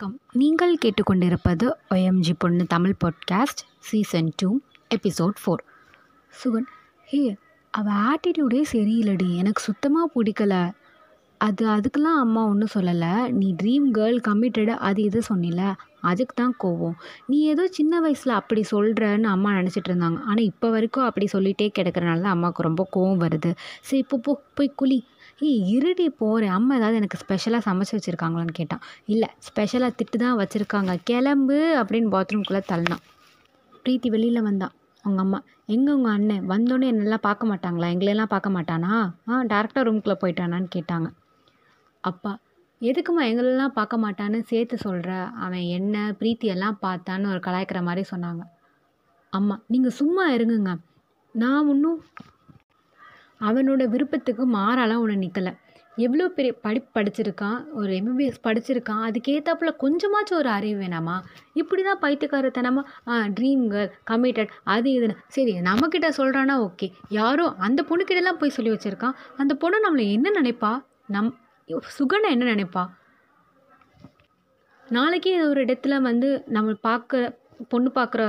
வணக்கம். நீங்கள் கேட்டுக்கொண்டிருப்பது ஒஎம்ஜி பொண்ணு Tamil podcast season two episode four Sugan hey அவள் ஆட்டிடியூடே சரியில்லடி. எனக்கு சுத்தமாக பிடிக்கல. அது அதுக்கெலாம் அம்மா ஒன்றும் சொல்லலை. நீ ட்ரீம் கேர்ள் கம்மிட்டடு அது இது சொன்னில. அதுக்கு தான் கோவம். நீ ஏதோ சின்ன வயசில் அப்படி சொல்கிறன்னு அம்மா நினச்சிட்டு இருந்தாங்க. ஆனால் இப்போ வரைக்கும் அப்படி சொல்லிகிட்டே கிடக்கிறனால அம்மாவுக்கு ரொம்ப கோவம் வருது. சரி இப்போ போ போய் குழி ஏய் இருடி போகிறேன் அம்மா ஏதாவது எனக்கு ஸ்பெஷலாக சமைச்சு வச்சுருக்காங்களான்னு கேட்டான். இல்லை ஸ்பெஷலாக திட்டு தான் வச்சுருக்காங்க. கிளம்பு அப்படின்னு பாத்ரூம்குள்ளே தள்ளினான். ப்ரீத்தி வெளியில் வந்தான். அவங்க அம்மா எங்கே உங்கள் அண்ணன்? வந்தோடனே என்னெல்லாம் பார்க்க மாட்டாங்களா? எங்களெல்லாம் பார்க்க மாட்டானா? ஆ டேரெக்டாக ரூம்குள்ளே போயிட்டானான்னு கேட்டாங்க. அப்பா எதுக்குமா எங்களெல்லாம் பார்க்க மாட்டான்னு சேர்த்து சொல்கிற அவன் என்ன பிரீத்தி எல்லாம் பார்த்தான்னு ஒரு கலாய்க்கிற மாதிரி சொன்னாங்க. அம்மா நீங்கள் சும்மா இருங்குங்க. நான் இன்னும் அவனோட விருப்பத்துக்கு மாறாலாம் ஒன்று நிற்கலை எவ்வளோ பெரிய படிப்பு படிச்சிருக்கான் ஒரு எம்பிபிஎஸ் படிச்சிருக்கான் அதுக்கேற்றாப்புல கொஞ்சமாச்சும் ஒரு அறிவு வேணாமா? இப்படி தான் பைத்தியக்காரத்தனமா ஆ ட்ரீம் கேர்ள் கமிட்டட் அது இதுன்னு. சரி நம்மக்கிட்ட சொல்கிறானா ஓகே. யாரோ அந்த பொண்ணுக்கிட்டலாம் போய் சொல்லி வச்சுருக்கான். அந்த பொண்ணு நம்மளை என்ன நினைப்பா? நம் சுகனை என்ன நினைப்பா? நாளைக்கே ஒரு இடத்துல வந்து நம்ம பார்க்குற பொண்ணு பார்க்குற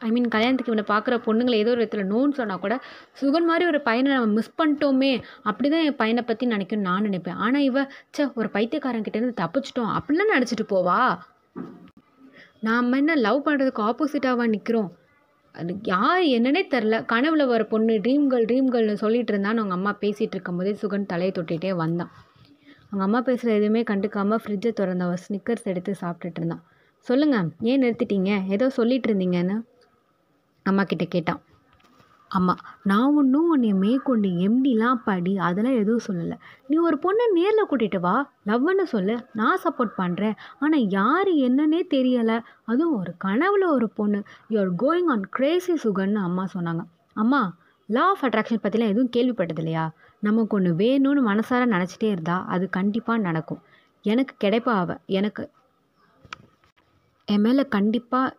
ஐ மீன் கல்யாணத்துக்கு இவனை பார்க்குற பொண்ணுங்களை ஏதோ ஒரு இடத்துல நோன்னு சொன்னால் கூட சுகன் மாதிரி ஒரு பையனை நம்ம மிஸ் பண்ணிட்டோமே அப்படி தான் என் பையனை பற்றி நினைக்கணும்னு நான் நினைப்பேன். ஆனால் இவ ச்சே ஒரு பைத்தியக்காரங்கிட்டேருந்து தப்பிச்சிட்டோம் அப்படிலாம் நினச்சிட்டு போவா? நாம் என்ன லவ் பண்ணுறதுக்கு ஆப்போசிட்டாவாக நிற்கிறோம் அது யார் என்னன்னே தெரில கனவுல வர பொண்ணு ட்ரீம் கேர்ள் ட்ரீம் கேர்ள்னு சொல்லிட்டு இருந்தான்னு அவங்க அம்மா பேசிகிட்டு இருக்கும்போதே சுகன் தலையை தொட்டிகிட்டே வந்தான். அவங்க அம்மா பேசுகிற எதுவுமே கண்டுக்காமல் ஃப்ரிட்ஜை திறந்தவன் ஸ்னிக்கர்ஸ் எடுத்து சாப்பிட்டுட்டு இருந்தான். சொல்லுங்கள் ஏன் நிறுத்திட்டீங்க? ஏதோ சொல்லிட்டு இருந்தீங்கன்னு. அம்மா கிட்ட கேட்டான். அம்மா நான் ஒன்றும் உன்னை மேற்கொண்டு எம்டிலாம் படி அதெல்லாம் எதுவும் சொல்லலை. நீ ஒரு பொண்ணை நேரில் கூட்டிகிட்டு வா. லவ்னு சொல்லு. நான் சப்போர்ட் பண்ணுறேன் ஆனால் யார் என்னன்னே தெரியலை. அதுவும் ஒரு கனவுல ஒரு பொண்ணு. யூஆர் கோயிங் ஆன் கிரேசி சுகன்னு அம்மா சொன்னாங்க. அம்மா லா ஆஃப் அட்ராக்ஷன் பற்றிலாம் எதுவும் கேள்விப்பட்டது இல்லையா நமக்கு ஒன்று வேணும்னு மனசார நினச்சிட்டே இருந்தா அது கண்டிப்பாக நடக்கும். எனக்கு கிடைப்பா அவ. எனக்கு என் மேலே கண்டிப்பாக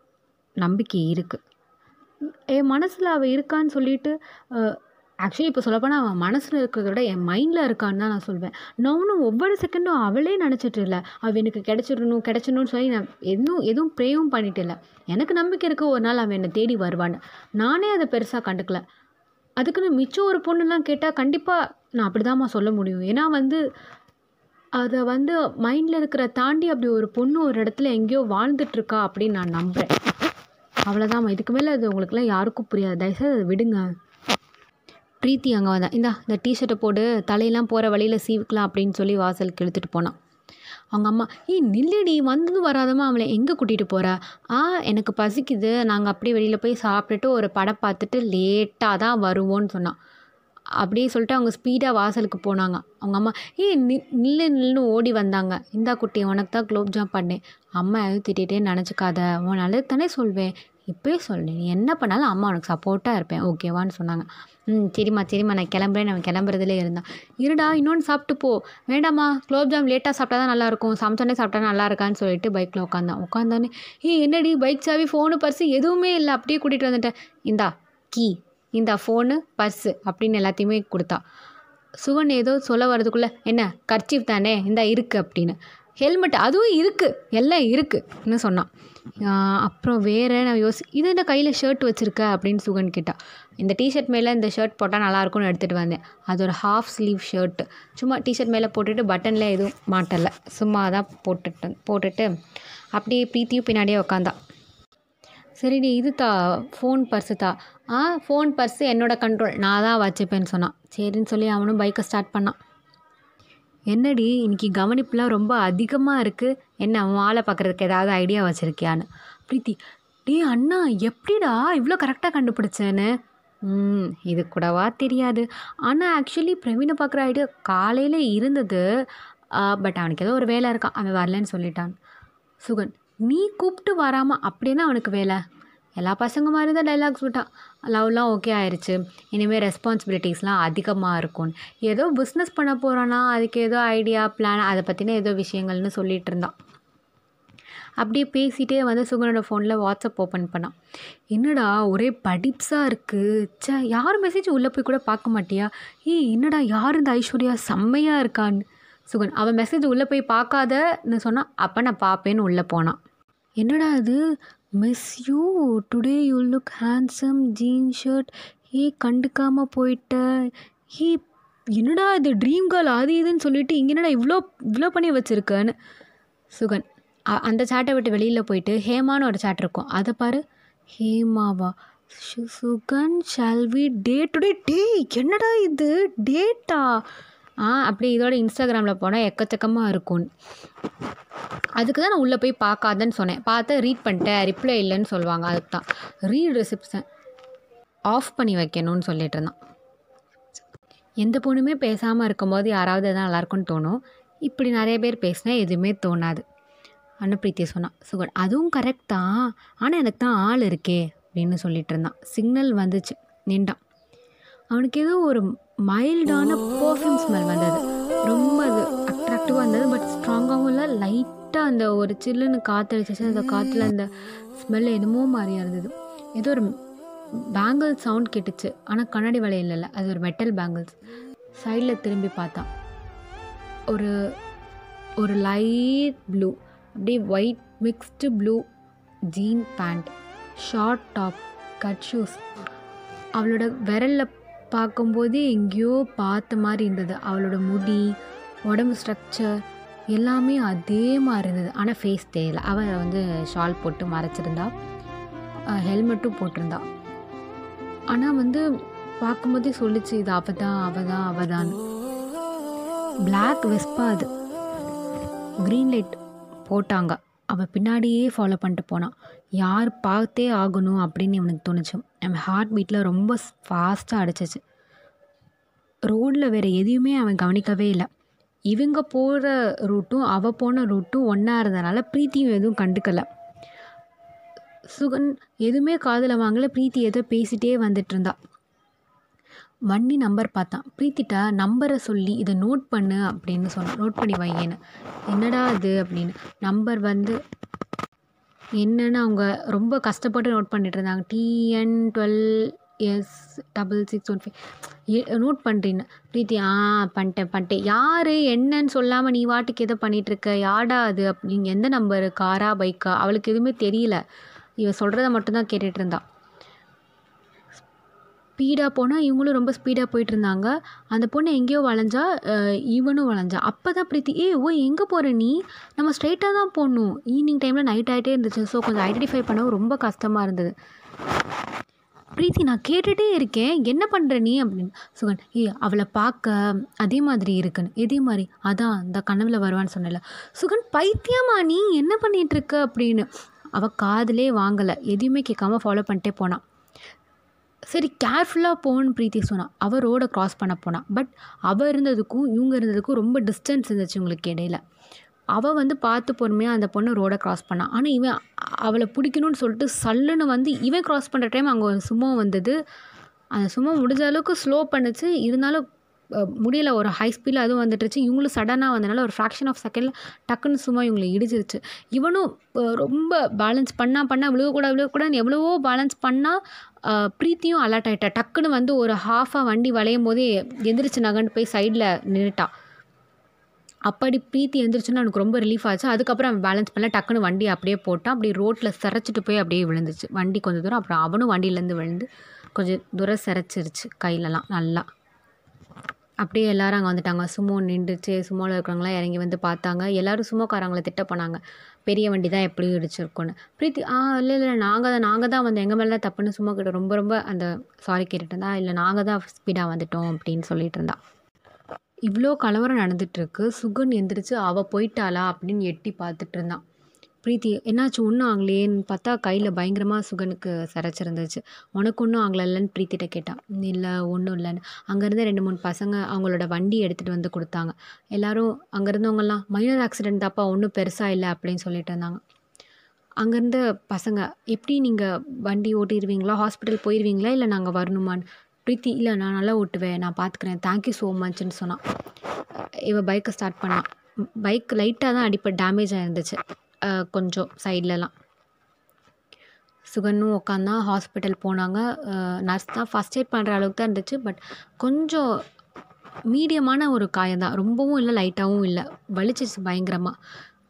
நம்பிக்கை இருக்குது என் மனசில் அவள் இருக்கான்னு சொல்லிட்டு ஆக்சுவலி இப்போ சொல்லப்போனால் அவன் மனசில் இருக்கிறத விட என் மைண்டில் இருக்கான்னு தான் நான் சொல்வேன். நானும் ஒவ்வொரு செகண்டும் அவளே நினச்சிட்டு இல்லை. அவள் எனக்கு கிடச்சிடணும் கிடச்சிடணும்னு சொல்லி நான் எதுவும் எதுவும் ப்ரேவும் பண்ணிட்டு இல்லை. எனக்கு நம்பிக்கை இருக்குது ஒரு நாள் அவன் என்னை தேடி வருவான்னு. நானே அதை பெருசாக கண்டுக்கல. அதுக்குன்னு மிச்சம் ஒரு பொண்ணுலாம் கேட்டால் கண்டிப்பாக நான் அப்படி தான்மா சொல்ல முடியும். ஏன்னா வந்து அதை வந்து மைண்டில் இருக்கிற தாண்டி அப்படி ஒரு பொண்ணு ஒரு இடத்துல எங்கேயோ வாழ்ந்துட்டுருக்கா அப்படின்னு நான் நம்புகிறேன் அவ்வளோதாம்மா இதுக்கு மேலே அது உங்களுக்குலாம் யாருக்கும் புரியாது. தயவுசெய்து அதை விடுங்க. பிரீத்தி அங்கே வந்தான் இந்தா இந்த டிஷர்ட்டை போடு தலையெல்லாம் போகிற வழியில் சீவிக்கலாம் அப்படின்னு சொல்லி வாசலுக்கு இழுத்துட்டு போனான் அவங்க அம்மா ஏய் நில்லடி வந்ததும் வராதம்மா அவளை. எங்கே கூட்டிகிட்டு போகிற ஆ எனக்கு பசிக்குது. நாங்கள் அப்படியே வெளியில் போய் சாப்பிட்டுட்டு ஒரு படம் பார்த்துட்டு லேட்டாக தான் வருவோன்னு சொன்னான் அப்படியே சொல்லிட்டு அவங்க ஸ்பீடாக வாசலுக்கு போனாங்க. அவங்க அம்மா ஏய் நி நில்லு நில்லுன்னு ஓடி வந்தாங்க. இந்தா குட்டி உனக்கு தான் குலோப்ஜாம் பண்ணேன். அம்மா எதுவும் திட்டிகிட்டே நினச்சிக்காத. உன் நல்லது தானே சொல்வேன். இப்போயே சொல்லேன் நீ என்ன பண்ணாலும் அம்மா உனக்கு சப்போர்ட்டாக இருப்பேன். ஓகேவான்னு சொன்னாங்க. ம் சரிம்மா சரிம்மா நான் கிளம்புறேன். நான் கிளம்புறதுலே இருந்தான். இருடா இன்னொன்று சாப்பிட்டு போ. வேண்டாம்மா குலோப்ஜாம் லேட்டாக சாப்பிட்டா தான் நல்லாயிருக்கும் சமைச்சோடனே சாப்பிட்டா நல்லா இருக்கான்னு சொல்லிட்டு பைக்கில் உட்காந்தான் உட்காந்தானே ஏ என்னடி பைக் சாவி ஃபோனு பர்ஸு எதுவுமே இல்லை. அப்படியே கூட்டிகிட்டு வந்துட்டேன். இந்தா கீ இந்த ஃபோனு பர்ஸு அப்படின்னு எல்லாத்தையுமே கொடுத்தா. சுவன் ஏதோ சொல்ல வர்றதுக்குள்ளே என்ன கர்ச்சீஃப் தானே? இந்தா இருக்குது அப்படின்னு. ஹெல்மெட் அதுவும் இருக்குது எல்லாம் இருக்குதுன்னு சொன்னான் அப்புறம் வேறு நான் யோசி இது என்ன கையில் ஷர்ட் வச்சுருக்க? அப்படின்னு சுகன் கேட்டா. இந்த டிஷர்ட் மேலே இந்த ஷர்ட் போட்டால் நல்லாயிருக்கும்னு எடுத்துகிட்டு வந்தேன். அது ஒரு ஹாஃப் ஸ்லீவ் ஷர்ட்டு சும்மா டிஷர்ட் மேலே போட்டுட்டு பட்டனில் எதுவும் மாட்டலை. சும்மா தான் போட்டுட்டு போட்டுட்டு அப்படியே பிரீத்தியும் பின்னாடியே உக்காந்தா. சரிடி இது தா ஃபோன் பர்ஸு தா. ஆ ஃபோன் பர்ஸு என்னோடய கண்ட்ரோல் நான் தான் வச்சுப்பேன்னு சொன்னான். சரின்னு சொல்லி அவனும் பைக்கை ஸ்டார்ட் பண்ணான். என்னடி இன்னைக்கு கவனிப்புலாம் ரொம்ப அதிகமாக இருக்குது என்ன அவன் ஆளை பார்க்குறதுக்கு ஏதாவது ஐடியா வச்சுருக்கியான்னு. பிரீத்தி டே அண்ணா எப்படிடா இவ்வளோ கரெக்டாக கண்டுபிடிச்சேன்னு? ம் இது கூடவா தெரியாது. ஆனால் ஆக்சுவலி பிரவீனை பார்க்குற ஐடியா காலையில் இருந்தது. பட் அவனுக்கு ஏதோ ஒரு வேலை இருக்கான். அவன் வரலன்னு சொல்லிட்டான். சுகன் நீ கூப்பிட்டு வராமல் அப்படின்னா அவனுக்கு வேலை? எல்லா பசங்க மாதிரி தான் டைலாக்ஸ் விட்டான். லவ்லாம் ஓகே ஆயிடுச்சு இனிமேல் ரெஸ்பான்சிபிலிட்டிஸ்லாம் அதிகமாக இருக்கும்னு. ஏதோ பிஸ்னஸ் பண்ண போகிறோன்னா அதுக்கு ஏதோ ஐடியா பிளான் அதை பற்றின ஏதோ விஷயங்கள்னு சொல்லிகிட்டு இருந்தான். அப்படியே பேசிகிட்டே வந்து சுகனோட ஃபோனில் வாட்ஸ்அப் ஓப்பன் பண்ணான். என்னடா ஒரே படிப்ஸாக இருக்குது ச்சே யார் மெசேஜ் உள்ளே போய் கூட பார்க்க மாட்டியா? ஏய் என்னடா யார் இந்த ஐஸ்வர்யா? செம்மையாக இருக்கான்னு. சுகன் அவன் மெசேஜ் உள்ளே போய் பார்க்காதன்னு சொன்னால் அப்போ நான் பார்ப்பேன்னு உள்ளே போனான். என்னடா இது miss you today you look handsome jean shirt hey கண்டுக்காமல் போயிட்ட. ஹே என்னடா இது? ட்ரீம் கேர்ள் அது இதுன்னு சொல்லிட்டு இங்கே என்னடா இவ்வளோ இவ்வளோ பண்ணி வச்சுருக்கேன்னு. சுகன் அந்த சாட்டை விட்டு வெளியில் போயிட்டு ஹேமான்னு ஒரு சாட் இருக்கும். அதை பாரு. ஹேமாவா? சுகன் ஷால்வி டே டுடே டே என்னடா இது? டேட்டா அப்படி இதோட இன்ஸ்டாகிராமில் போனால் எக்கச்சக்கமாக இருக்கும்னு அதுக்கு தான் நான் உள்ளே போய் பார்க்காதன்னு சொன்னேன். பார்த்தா ரீட் பண்ணிட்டேன். ரிப்ளை இல்லைன்னு சொல்லுவாங்க அதுக்கு தான் ரீட் ரிசிப்ஷன் ஆஃப் பண்ணி வைக்கணும்னு சொல்லிட்டு இருந்தான். எந்த பொண்ணுமே பேசாமல் இருக்கும்போது யாராவது எதாவது நல்லாயிருக்குன்னு தோணும். இப்படி நிறைய பேர் பேசினா எதுவுமே தோணாது. அன்னப்பிரீத்தி சொன்னான் சுகன் அதுவும் கரெக்ட் தான். ஆனால் எனக்கு தான் ஆள் இருக்கே. அப்படின்னு சொல்லிட்டு இருந்தான். சிக்னல் வந்துச்சு நின்றான். அவனுக்கு ஏதோ ஒரு மைல்டான பர்ஃப்யூம் ஸ்மெல் வந்தது. ரொம்ப அது அட்ராக்டிவாக இருந்தது பட் ஸ்ட்ராங்காகவும் இல்லை. லைட்டாக அந்த ஒரு சில்லுன்னு காற்றடிச்சிச்சு அந்த காற்றுல அந்த ஸ்மெல் என்னமோ மாதிரியாக இருந்தது. ஏதோ ஒரு பேங்கிள் சவுண்ட் கேட்டுச்சு. ஆனால் கண்ணாடி வளையல் இல்லை அது ஒரு மெட்டல் பேங்கிள்ஸ் சைடில் திரும்பி பார்த்தான். ஒரு ஒரு லைட் ப்ளூ அப்படியே white mixed blue jean pant short top cut shoes அவளோட விரலில் பார்க்கும்போதே எங்கேயோ பார்த்த மாதிரி இருந்தது. அவளோட முடி உடம்பு ஸ்ட்ரக்சர் எல்லாமே அதே மாதிரி இருந்தது. ஆனால் ஃபேஸ் தெரியல அவள் வந்து ஷால் போட்டு மறைச்சிருந்தா. ஹெல்மெட்டும் போட்டிருந்தா. ஆனால் வந்து பார்க்கும்போதே சொல்லிச்சு இது அவ தான் அவ தான் அவ தான் பிளாக் வெஸ்பா அது. க்ரீன் லைட் போட்டாங்க. அவள் பின்னாடியே ஃபாலோ பண்ணிட்டு போனான் யார் பார்த்தே ஆகணும் அப்படின்னு இவனுக்கு தோணுச்சு. அவன் ஹார்ட் பீட்டில் ரொம்ப ஃபாஸ்ட்டாக அடிச்சிச்சு. ரோடில் வேறு எதையுமே அவன் கவனிக்கவே இல்லை. இவங்க போகிற ரூட்டும் அவள் போன ரூட்டும் ஒன்றா இருந்தனால பிரீத்தியும் எதுவும் கண்டுக்கலை. சுகன் எதுவுமே காதில் வாங்கல பிரீத்தி ஏதோ பேசிட்டே வந்துட்டு இருந்தாள் வண்டி நம்பர் பார்த்தான். பிரீத்திட்ட நம்பரை சொல்லி இதை நோட் பண்ணு அப்படின்னு சொன்னான். நோட் பண்ணி வையேன்னு. என்னடா அது அப்படின்னு. நம்பர் வந்து என்னென்னு அவங்க ரொம்ப கஷ்டப்பட்டு நோட் பண்ணிட்டு இருந்தாங்க. TN twelve S double six one five note பண்ணுறீன்னு Preethi ஆ பண்ணிட்டேன் பண்ணிட்டேன். யார் என்னன்னு சொல்லாமல் நீ வாட்டுக்கு எதை பண்ணிகிட்ருக்க யாடா அது? அப்படின்னு. எந்த நம்பரு? காரா பைக்கா? அவளுக்கு எதுவுமே தெரியல. இவன் சொல்கிறத மட்டும்தான் கேட்டுகிட்டு இருந்தாள் ஸ்பீடாக போனால் இவங்களும் ரொம்ப ஸ்பீடாக போயிட்டு இருந்தாங்க அந்த பொண்ணு எங்கேயோ வளைஞ்சா இவனும் வளைஞ்சா. அப்போ தான் பிரீத்தி ஏ ஓ எங்கே போகிற நீ? நம்ம ஸ்ட்ரைட்டாக தான் போகணும். ஈவினிங் டைமில் நைட் ஆகிட்டே இருந்துச்சு. ஸோ கொஞ்சம் ஐடென்டிஃபை பண்ணவும் ரொம்ப கஷ்டமாக இருந்தது. பிரீத்தி நான் கேட்டுகிட்டே இருக்கேன். என்ன பண்ணுற நீ? அப்படின்னு. சுகன் ஏ அவளை பார்க்க அதே மாதிரி இருக்குன்னு. இதே மாதிரி? அதான் இந்த கனவில் வருவான்னு சொன்னல சுகன் பைத்தியமா நீ? என்ன பண்ணிகிட்ருக்க அப்படின்னு. அவள் காதலே வாங்கலை. எதையுமே கேட்காம ஃபாலோ பண்ணிட்டே போனான் சரி கேர்ஃபுல்லாக போன்னு பிரீத்தி சொன்னான் அவள் ரோடை க்ராஸ் பண்ண போனான் பட் அவள் இருந்ததுக்கும் இவங்க இருந்ததுக்கும் ரொம்ப டிஸ்டன்ஸ் இருந்துச்சு உங்களுக்கு இடையில. அவள் வந்து பார்த்து பொறுமையாக அந்த பொண்ணு ரோடை க்ராஸ் பண்ணான் ஆனால் இவன் அவளை பிடிக்கணும்னு சொல்லிட்டு சல்லுன்னு வந்து இவன் க்ராஸ் பண்ணுற டைம் அங்கே ஒரு வந்தது. அந்த சும்மா முடிஞ்ச அளவுக்கு ஸ்லோ பண்ணுச்சு. இருந்தாலும் முடியல. ஒரு ஹை ஸ்பீடில் அதுவும் வந்துட்டுருச்சு. இவங்களும் சடனாக வந்தனால ஒரு ஃப்ராக்ஷன் ஆஃப் செகண்டில் டக்குன்னு சும்மா இவங்களை இடிச்சிருச்சு. இவனும் ரொம்ப பேலன்ஸ் பண்ணால் பண்ணால் விழுகக்கூடாது விழுகக்கூடாதுன்னு எவ்வளவோ பேலன்ஸ் பண்ணால் ப்ரீத்தியும் அலர்ட் ஆகிட்டா டக்குன்னு வந்து ஒரு ஹாஃபாக வண்டி வளையும் போதே எந்திரிச்சு நகண்டு போய் சைடில் நின்றுட்டா அப்படி ப்ரீத்தி எந்திரிச்சுன்னா எனக்கு ரொம்ப ரிலீஃப் ஆச்சு. அதுக்கப்புறம் அவன் பேலன்ஸ் பண்ணல. டக்குன்னு வண்டி அப்படியே போட்டான். அப்படியே ரோட்டில் சிறச்சிட்டு போய் அப்படியே விழுந்துச்சு. வண்டி கொஞ்சம் தூரம் அப்புறம் அவனும் வண்டியிலேருந்து விழுந்து கொஞ்சம் தூரம் சிறச்சிருச்சு கையிலலாம் நல்லா. அப்படியே எல்லாரும் அங்கே வந்துட்டாங்க. சுமோ நின்றுச்சு. சுமோவில் இருக்கிறவங்களாம் இறங்கி வந்து பார்த்தாங்க. எல்லோரும் சுமோக்காரங்களை திட்ட போனாங்க. பெரிய வண்டி தான் எப்படி இடிச்சிருக்கோன்னு. பிரீத்தி ஆ இல்லை இல்லை நாங்கள் தான் நாங்கள் தான் வந்து எங்கள் மேலே தான் தப்புன்னு சும்மா கிட்ட ரொம்ப ரொம்ப அந்த சாரி கேட்டுட்டு இருந்தா இல்லை நாங்கள் தான் ஸ்பீடாக வந்துட்டோம் அப்படின்னு சொல்லிட்டு இருந்தா இவ்வளோ கலவரம் நடந்துகிட்ருக்கு சுகன் எந்திரிச்சு அவள் போயிட்டாளா அப்படின்னு எட்டி பார்த்துட்டு இருந்தான். பிரீத்தி என்னாச்சு? ஒன்றும் ஆகலையேன்னு பார்த்தா கையில் பயங்கரமாக சுகனுக்கு சிரைச்சிருந்துச்சு. உனக்கு ஒன்றும் ஆகலைல்லன்னு பிரீத்திட்ட கேட்டான் இல்லை ஒன்றும் இல்லைன்னு. அங்கேருந்து ரெண்டு மூணு பசங்க அவங்களோட வண்டி எடுத்துகிட்டு வந்து கொடுத்தாங்க. எல்லோரும் அங்கேருந்தவங்கெல்லாம் மைனர் ஆக்சிடென்ட் தாப்பா ஒன்றும் பெருசாக இல்லை அப்படின்னு சொல்லிட்டு இருந்தாங்க. அங்கேருந்து பசங்க எப்படி நீங்கள் வண்டி ஓட்டிடுவீங்களா? ஹாஸ்பிட்டல் போயிடுவீங்களா இல்லை நாங்கள் வரணுமான்னு? பிரீத்தி இல்லை நான் நல்லா ஓட்டுவேன். நான் பார்த்துக்கிறேன். தேங்க்யூ ஸோ மச்ன்னு சொன்னான். இவன் பைக்கை ஸ்டார்ட் பண்ணான் பைக் லைட்டாக தான் அடிப்பட் டேமேஜ் ஆகிருந்துச்சு கொஞ்சம் சைட்லலாம். சுகனும் உட்காந்தான் ஹாஸ்பிட்டல் போனாங்க. நர்ஸ் தான் ஃபஸ்ட் எய்ட் பண்ணுற அளவுக்கு தான் இருந்துச்சு. பட் கொஞ்சம் மீடியமான ஒரு காயம் தான். ரொம்பவும் இல்லை லைட்டாகவும் இல்லை. வலிச்சிச்சு பயங்கரமாக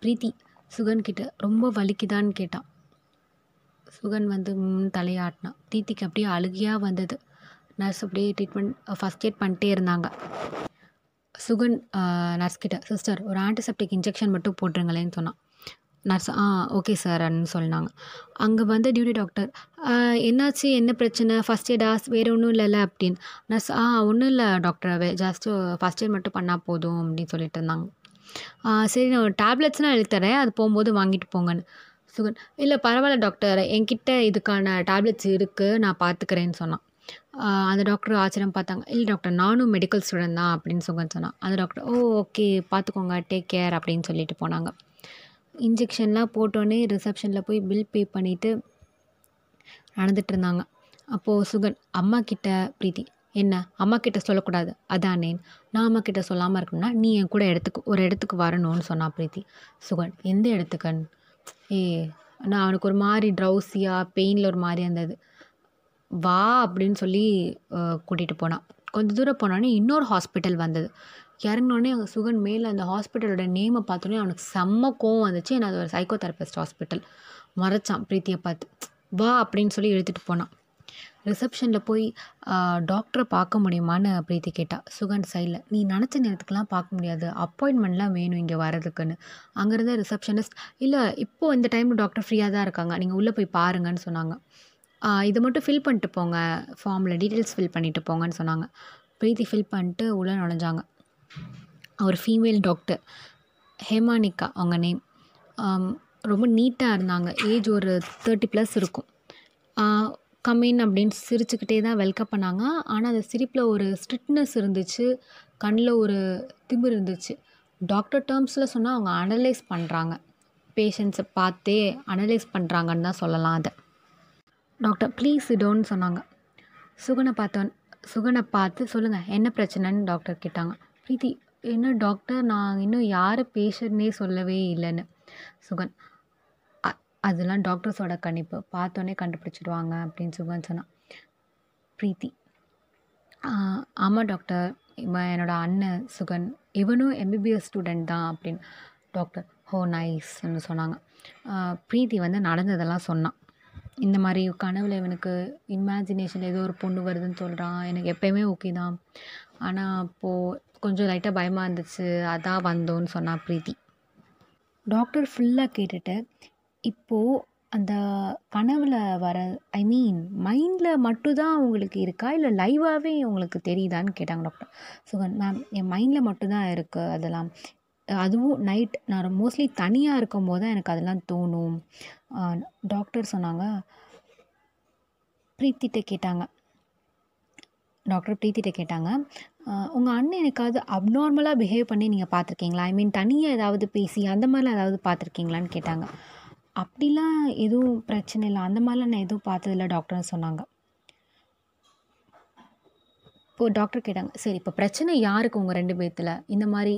ப்ரீத்தி சுகன் கிட்ட ரொம்ப வலிக்குதான்னு கேட்டான். சுகன் வந்து தலையாட்டினான் பிரீத்திக்கு அப்படியே அழுகையாக வந்தது. நர்ஸ் அப்படியே ட்ரீட்மெண்ட் ஃபஸ்ட் எய்ட் பண்ணிட்டே இருந்தாங்க. சுகன் நர்ஸ் கிட்ட சிஸ்டர் ஒரு ஆன்டிசெப்டிக் இன்ஜெக்ஷன் மட்டும் போட்டுருங்களேன்னு சொன்னான். நர்ஸ் ஆ ஓகே சார் அப்படின்னு சொன்னாங்க. அங்கே வந்து டியூட்டி டாக்டர் என்னாச்சு? என்ன பிரச்சனை? ஃபஸ்ட் எய்டா வேறு ஒன்றும் இல்லைல்ல அப்படின்னு. நர்ஸ் ஆ ஒன்றும் இல்லை டாக்டர் ஜஸ்ட்டு ஃபஸ்ட் எய்ட் மட்டும் பண்ணால் போதும் அப்படின்னு சொல்லிட்டு இருந்தாங்க. ஆ சரி நான் டேப்லெட்ஸ்லாம் எழுத்துறேன் அது போகும்போது வாங்கிட்டு போங்கன்னு. சுகன் இல்லை பரவாயில்ல டாக்டர் என்கிட்ட இதுக்கான டேப்லெட்ஸ் இருக்குது நான் பார்த்துக்கிறேன்னு சொன்னான். அந்த டாக்டர் ஆச்சரியம் பார்த்தாங்க. இல்லை டாக்டர் நானும் மெடிக்கல் ஸ்டூடெண்ட் தான் அப்படின்னு சுகன் சொன்னான். அந்த டாக்டர் ஓ ஓகே பார்த்துக்கோங்க டேக் கேர் அப்படின்னு சொல்லிட்டு போனாங்க. இன்ஜெக்ஷன்லாம் போட்டோன்னே ரிசப்ஷனில் போய் பில் பே பண்ணிவிட்டு நடந்துட்டு இருந்தாங்க அப்போது சுகன் அம்மா கிட்ட பிரீத்தி என்ன? அம்மா கிட்ட சொல்லக்கூடாது. அதானே நான் அம்மா கிட்ட சொல்லாமல் இருக்கணும்னா நீ என் கூட இடத்துக்கு ஒரு இடத்துக்கு வரணும்னு சொன்னா பிரீத்தி. சுகன் எந்த இடத்துக்குன்னு ஏ நான் அவனுக்கு ஒரு மாதிரி ட்ரௌசியாக பெயினில் ஒரு மாதிரி இருந்தது. வா அப்படின்னு சொல்லி கூட்டிகிட்டு போனான் கொஞ்சம் தூரம் போனோடனே இன்னொரு ஹாஸ்பிட்டல் வந்தது. இறங்கினோடனே அங்கே சுகன் மேலே அந்த ஹாஸ்பிட்டலோட நேமை பார்த்தோன்னே அவனுக்கு செம்ம கோவம் வந்துச்சு. ஏன்னா அது ஒரு சைக்கோ தெரபிஸ்ட் ஹாஸ்பிட்டல் மறைச்சான் பிரீத்தியை பார்த்து வா அப்படின்னு சொல்லி எழுத்துட்டு போனான். ரிசப்ஷனில் போய் டாக்டரை பார்க்க முடியுமான்னு பிரீத்தி கேட்டா சுகன் சைடில் நீ நினச்ச நேரத்துக்குலாம் பார்க்க முடியாது. அப்பாயின்மெண்ட்லாம் வேணும் இங்கே வரதுக்குன்னு அங்கேருந்த ரிசப்ஷனிஸ்ட் இல்லை இப்போது இந்த டைமில் டாக்டர் ஃப்ரீயாக தான் இருக்காங்க. நீங்கள் உள்ளே போய் பாருங்கன்னு சொன்னாங்க. இதை மட்டும் ஃபில் பண்ணிட்டு போங்க. ஃபார்மில் டீட்டெயில்ஸ் ஃபில் பண்ணிட்டு போங்கன்னு சொன்னாங்க. பிரீத்தி ஃபில் பண்ணிட்டு உள்ளே நுழைஞ்சாங்க. ஒரு ஃபீமேல் டாக்டர் ஹேமானிகா அவங்க நேம் ரொம்ப நீட்டாக இருந்தாங்க. ஏஜ் ஒரு தேர்ட்டி ப்ளஸ் இருக்கும். கம்மின் அப்படின்னு சிரிச்சுக்கிட்டே தான் வெல்கம் பண்ணாங்க. ஆனால் அந்த சிரிப்பில் ஒரு ஸ்ட்ரிக்ட்னஸ் இருந்துச்சு. கண்ணில் ஒரு திமிர் இருந்துச்சு. டாக்டர் டேர்ம்ஸில் சொன்னால் அவங்க அனலைஸ் பண்ணுறாங்க பேஷண்ட்ஸை பார்த்தே அனலைஸ் பண்ணுறாங்கன்னு தான் சொல்லலாம் அதை. டாக்டர் ப்ளீஸ் இடோன்னு சொன்னாங்க. சுகனை பார்த்தோன் சுகனை பார்த்து சொல்லுங்கள் என்ன பிரச்சனைன்னு டாக்டர் கேட்டாங்க. பிரீத்தி என்ன டாக்டர் நான் இன்னும் யார் பேஷண்ட்னே சொல்லவே இல்லைன்னு. சுகன் அதெல்லாம் டாக்டர்ஸோட கணிப்பு. பார்த்தோன்னே கண்டுபிடிச்சிடுவாங்க அப்படின்னு சுகன் சொன்னான். ப்ரீத்தி ஆமாம் டாக்டர் இவன் என்னோடய அண்ணன் சுகன். இவனும் எம்பிபிஎஸ் ஸ்டூடெண்ட் தான் அப்படின்னு டாக்டர் ஹோ நைஸ்ன்னு சொன்னாங்க. ப்ரீத்தி வந்து நடந்ததெல்லாம் சொன்னான். இந்த மாதிரி கனவில் இவனுக்கு இமேஜினேஷன் ஏதோ ஒரு பொண்ணு வருதுன்னு சொல்கிறான் எனக்கு எப்போயுமே ஓகே தான். ஆனால் அப்போது கொஞ்சம் லைட்டாக பயமாக இருந்துச்சு. அதான் வந்தோன்னு சொன்னா ப்ரீத்தி. டாக்டர் ஃபுல்லாக கேட்டுட்டு இப்போது அந்த கனவில் வர ஐ மீன் மைண்டில் மட்டும்தான் உங்களுக்கு இருக்கா? இல்லை லைவாகவே உங்களுக்கு தெரியுதான்னு கேட்டாங்க டாக்டர் சுகன் மேம் என் மைண்டில் மட்டும்தான் இருக்குது அதெல்லாம். அதுவும் நைட் நான் மோஸ்ட்லி தனியாக இருக்கும் போது தான் எனக்கு அதெல்லாம் தோணும். டாக்டர் சொன்னாங்க பிரீத்திட்ட கேட்டாங்க டாக்டர் ப்ரீத்திட்ட கேட்டாங்க. உங்கள் அண்ணன் எனக்காவது அப்நார்மலாக பிஹேவ் பண்ணி நீங்கள் பார்த்துருக்கீங்களா? ஐ மீன் தனியாக ஏதாவது பேசி அந்த மாதிரிலாம் ஏதாவது பார்த்துருக்கீங்களான்னு கேட்டாங்க. அப்படிலாம் எதுவும் பிரச்சனை இல்லை. அந்த மாதிரிலாம் நான் எதுவும் பார்த்ததில்ல டாக்டர்னு சொன்னாங்க. இப்போது டாக்டர் கேட்டாங்க சரி இப்போ பிரச்சனை யாருக்கு உங்கள் ரெண்டு பேர்த்தில் இந்த மாதிரி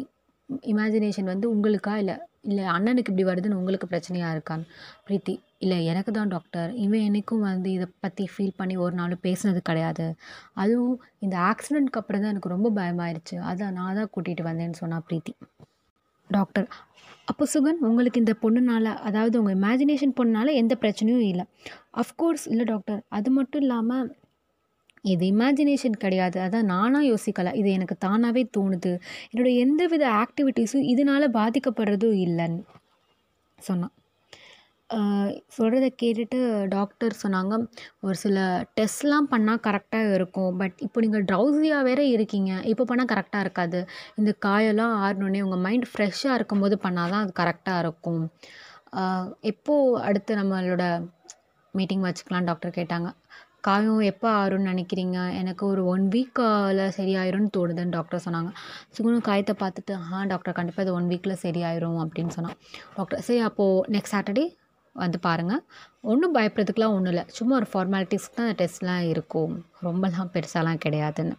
இமேஜினேஷன் வந்து உங்களுக்கா? இல்லை இல்லை அண்ணனுக்கு இப்படி வருதுன்னு உங்களுக்கு பிரச்சனையாக இருக்கான்னு? பிரீத்தி இல்லை எனக்கு தான் டாக்டர் இவன் எனக்கும் வந்து இதை பற்றி ஃபீல் பண்ணி ஒரு நாள் பேசுனது கிடையாது. அதுவும் இந்த ஆக்சிடெண்ட்க்கு அப்புறம் தான் எனக்கு ரொம்ப பயமாயிருச்சு. அதான் நான் தான் கூட்டிகிட்டு வந்தேன்னு சொன்னா பிரீத்தி. டாக்டர் அப்போ சுகன் உங்களுக்கு இந்த பொண்ணுனால அதாவது உங்கள் இமேஜினேஷன் பொண்ணுனால எந்த பிரச்சனையும் இல்லை. அஃப்கோர்ஸ் இல்லை டாக்டர் அது மட்டும் இல்லாமல் இது இமேஜினேஷன் கிடையாது. அதான் நானாக யோசிக்கலை. இது எனக்கு தானாகவே தோணுது. என்னோடய எந்த வித ஆக்டிவிட்டீஸும் இதனால் பாதிக்கப்படுறதும் இல்லைன்னு சொன்னான். சொல்கிறத கேட்டுட்டு டாக்டர் சொன்னாங்க. ஒரு சில டெஸ்ட்லாம் பண்ணால் கரெக்டாக இருக்கும். பட் இப்போ நீங்கள் ட்ரௌசியாக வேறு இருக்கீங்க. இப்போ பண்ணால் கரெக்டாக இருக்காது. இந்த காயெல்லாம் ஆறினோடனே உங்கள் மைண்ட் ஃப்ரெஷ்ஷாக இருக்கும்போது பண்ணால் தான் அது கரெக்டாக இருக்கும். எப்போது அடுத்து நம்மளோட மீட்டிங் வச்சுக்கலாம் டாக்டர் கேட்டாங்க. காயம் எப்போ ஆறும்னு நினைக்கிறீங்க? எனக்கு ஒரு ஒன் வீக்கில் சரியாயிரும்னு தோணுதுன்னு டாக்டர் சொன்னாங்க. சுகுணு காயத்தை பார்த்துட்டு ஆ டாக்டர் கண்டிப்பாக இது ஒன் வீக்கில் சரியாயிரும் அப்படின்னு சொன்னான். டாக்டர் சரி அப்போது நெக்ஸ்ட் சாட்டர்டே வந்து பாருங்கள் ஒன்றும் பயப்படுறதுக்குலாம் ஒன்றும் இல்லை. சும்மா ஒரு ஃபார்மாலிட்டிஸ்க்கு தான் டெஸ்ட்லாம் இருக்கும். ரொம்பலாம் பெருசாலாம் கிடையாதுன்னு.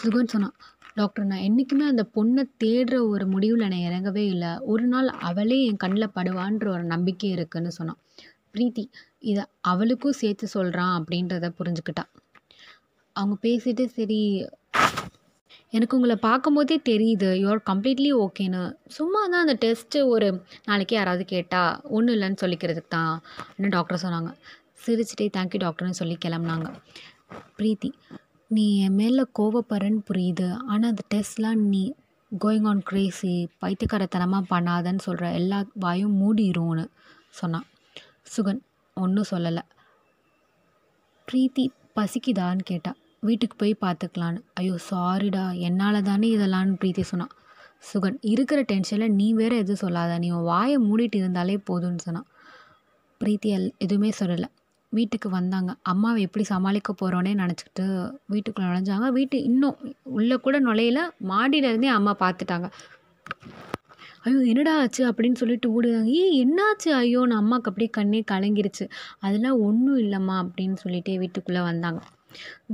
சுகன் சொன்னான் டாக்டர் நான் என்றைக்குமே அந்த பொண்ணை தேடுற ஒரு முடிவில் நான் இறங்கவே இல்லை. ஒரு நாள் அவளே என் கண்ணில் படுவான்ற ஒரு நம்பிக்கை இருக்குன்னு சொன்னான். ப்ரீத்தி இதை அவளுக்கும் சேர்த்து சொல்கிறான் அப்படின்றத புரிஞ்சுக்கிட்டா அவங்க பேசிட்டு சரி எனக்கு உங்களை பார்க்கும்போதே தெரியுது. யூஆர் கம்ப்ளீட்லி ஓகேன்னு சும்மா தான் அந்த டெஸ்ட்டு ஒரு நாளைக்கு யாராவது கேட்டால் ஒன்றும் இல்லைன்னு சொல்லிக்கிறதுக்கு தான் அப்படின்னு டாக்டர் சொன்னாங்க. சிரிச்சிட்டே தேங்க்யூ டாக்டர்னு சொல்லி கிளம்புனாங்க. ப்ரீத்தி நீ என் மேலே கோவப்படுறேன்னு புரியுது. ஆனால் அந்த டெஸ்ட்லாம் நீ கோயிங் ஆன் க்ரேஸி பைத்தியக்காரத்தனமாக பண்ணாதன்னு சொல்கிற எல்லா வாயும் மூடிடும்னு சொன்னான் சுகன் ஒன்றும் சொல்லலை. ப்ரீத்தி பசிக்குதான்னு கேட்டா வீட்டுக்கு போய் பார்த்துக்கலான்னு. ஐயோ சாரிடா என்னால் தானே இதெல்லாம்னு ப்ரீத்தி சொன்னான். சுகன் இருக்கிற டென்ஷனில் நீ வேற எதுவும் சொல்லாத. நீ உன் வாயை மூடிட்டு இருந்தாலே போதும்னு சொன்னான். ப்ரீத்தி எல் எதுவுமே சொல்லலை. வீட்டுக்கு வந்தாங்க. அம்மாவை எப்படி சமாளிக்க போகிறோன்னே நினச்சிக்கிட்டு வீட்டுக்குள்ளே நுழைஞ்சாங்க. வீட்டு இன்னும் உள்ளே கூட நுழையில. மாடியில இருந்தே அம்மா பார்த்துட்டாங்க. ஐயோ என்னடா ஆச்சு அப்படின்னு சொல்லிட்டு ஓடுதாங்க ஏய் என்னாச்சு? ஐயோன்னு அம்மாவுக்கு அப்படியே கண்ணே கலங்கிருச்சு. அதெல்லாம் ஒன்றும் இல்லைம்மா அப்படின்னு சொல்லிட்டு வீட்டுக்குள்ளே வந்தாங்க.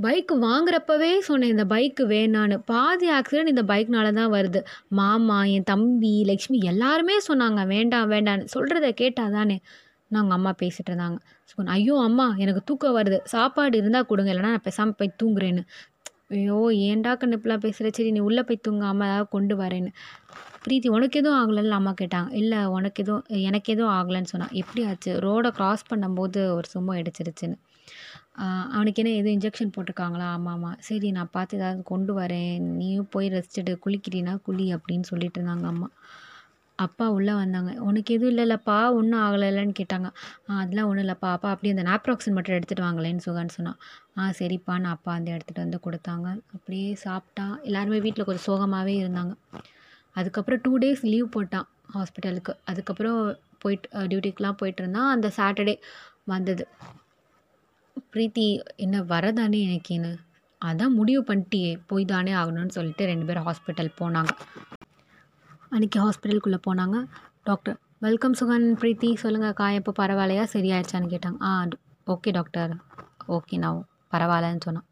பைக் வாங்குறப்பவே சொன்னேன் இந்த பைக்கு வேணான்னு. பாதி ஆக்சிடென்ட் இந்த பைக்னால தான் வருது. மாமா என் தம்பி லக்ஷ்மி எல்லாருமே சொன்னாங்க வேண்டாம் வேண்டான்னு சொல்கிறத கேட்டால் தானே நாங்கள் அம்மா பேசிகிட்டு இருந்தாங்க. சொன்னேன் ஐயோ அம்மா எனக்கு தூக்கம் வருது. சாப்பாடு இருந்தால் கொடுங்க இல்லைனா நான் பேசாமல் போய் தூங்குறேன்னு. ஐயோ ஏன்டா கண்ணு பேசுகிற சரி நீ உள்ளே போய் தூங்க அம்மா ஏதாவது கொண்டு வரேன்னு. பிரீத்தி உனக்கு எதுவும் ஆகலைன்னு அம்மா கேட்டாங்க. இல்லை உனக்கு எதுவும் எனக்கு எதுவும் ஆகலைன்னு சொன்னான் எப்படி ஆச்சு ரோடை க்ராஸ் பண்ணும்போது ஒரு சும்மா அடிச்சிருச்சுன்னு அவனுக்கு என்ன எதுவும் இன்ஜெக்ஷன் போட்டிருக்காங்களா? ஆமாம் ஆமாம் சரி நான் பார்த்து ஏதாவது கொண்டு வரேன். நீயும் போய் ரெஸ்ட் எடு. குளிக்கிறீனா குளி அப்படின்னு சொல்லிட்டு இருந்தாங்க அம்மா. அப்பா உள்ளே வந்தாங்க. உனக்கு எதுவும் இல்லைல்லப்பா ஒன்றும் ஆகலைல்லன்னு கேட்டாங்க. ஆ அதெல்லாம் ஒன்றும் இல்லைப்பா. அப்பா அப்படியே அந்த நாப்ராக்சின் மட்டும் எடுத்துகிட்டு வாங்களேன்னு சுகான்னு சொன்னான். ஆ சரிப்பா. நான் அப்பா வந்து எடுத்துகிட்டு வந்து கொடுத்தாங்க. அப்படியே சாப்பிட்டா. எல்லாருமே வீட்டில் கொஞ்சம் சோகமாகவே இருந்தாங்க. அதுக்கப்புறம் டூ டேஸ் லீவ் போட்டான் ஹாஸ்பிட்டலுக்கு அதுக்கப்புறம் போயிட்டு டியூட்டிக்கெலாம் போயிட்டு இருந்தான். அந்த சாட்டர்டே வந்தது. பிரீத்தி என்ன வரதானே எனக்குன்னு அதான் முடிவு பண்ணிட்டியே போய் தானே ஆகணும்னு சொல்லிட்டு ரெண்டு பேரும் ஹாஸ்பிட்டல் போனாங்க. அன்றைக்கி ஹாஸ்பிட்டலுக்குள்ளே போனாங்க. டாக்டர் வெல்கம் சுகன் பிரீத்தி சொல்லுங்கள் காயம் இப்போ பரவாயில்லையா? சரியாயிடுச்சான்னு கேட்டாங்க. ஆ ஓகே டாக்டர் ஓகே நான் பரவாயில்லன்னு சொன்னான்.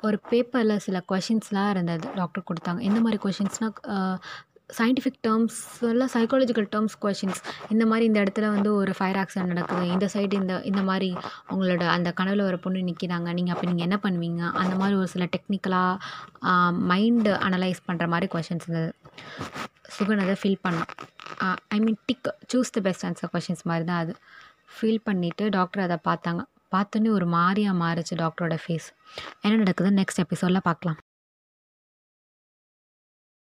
ஒரு பேப்பரில் சில கொஷின்ஸ்லாம் இருந்தது. டாக்டர் கொடுத்தாங்க. எந்த மாதிரி கொஷின்ஸ்னால் சயின்டிஃபிக் டேர்ம்ஸ் எல்லாம் சைக்காலஜிக்கல் டேர்ம்ஸ் கொஷின்ஸ் இந்த மாதிரி இந்த இடத்துல வந்து ஒரு ஃபயர் ஆக்சிடென்ட் நடக்குது. இந்த சைடு இந்த இந்த மாதிரி உங்களோட அந்த கனவில் ஒரு பொண்ணு நிற்கிறாங்க நீங்கள் அப்போ நீங்கள் என்ன பண்ணுவீங்க? அந்த மாதிரி ஒரு சில டெக்னிக்கலாக மைண்டு அனலைஸ் பண்ணுற மாதிரி கொஷின்ஸ் இருந்தது சுகன் அதை ஃபில் பண்ணான் I mean tick choose the best answer questions மாதிரி தான் அது. ஃபில் பண்ணிவிட்டு டாக்டர் அதை பார்த்தாங்க. பார்த்தோன்னே ஒரு மாதிரியாக மாறுச்சு டாக்டரோட ஃபேஸ் என்ன நடக்குதுன்னு நெக்ஸ்ட் எபிசோடில் பார்க்கலாம்.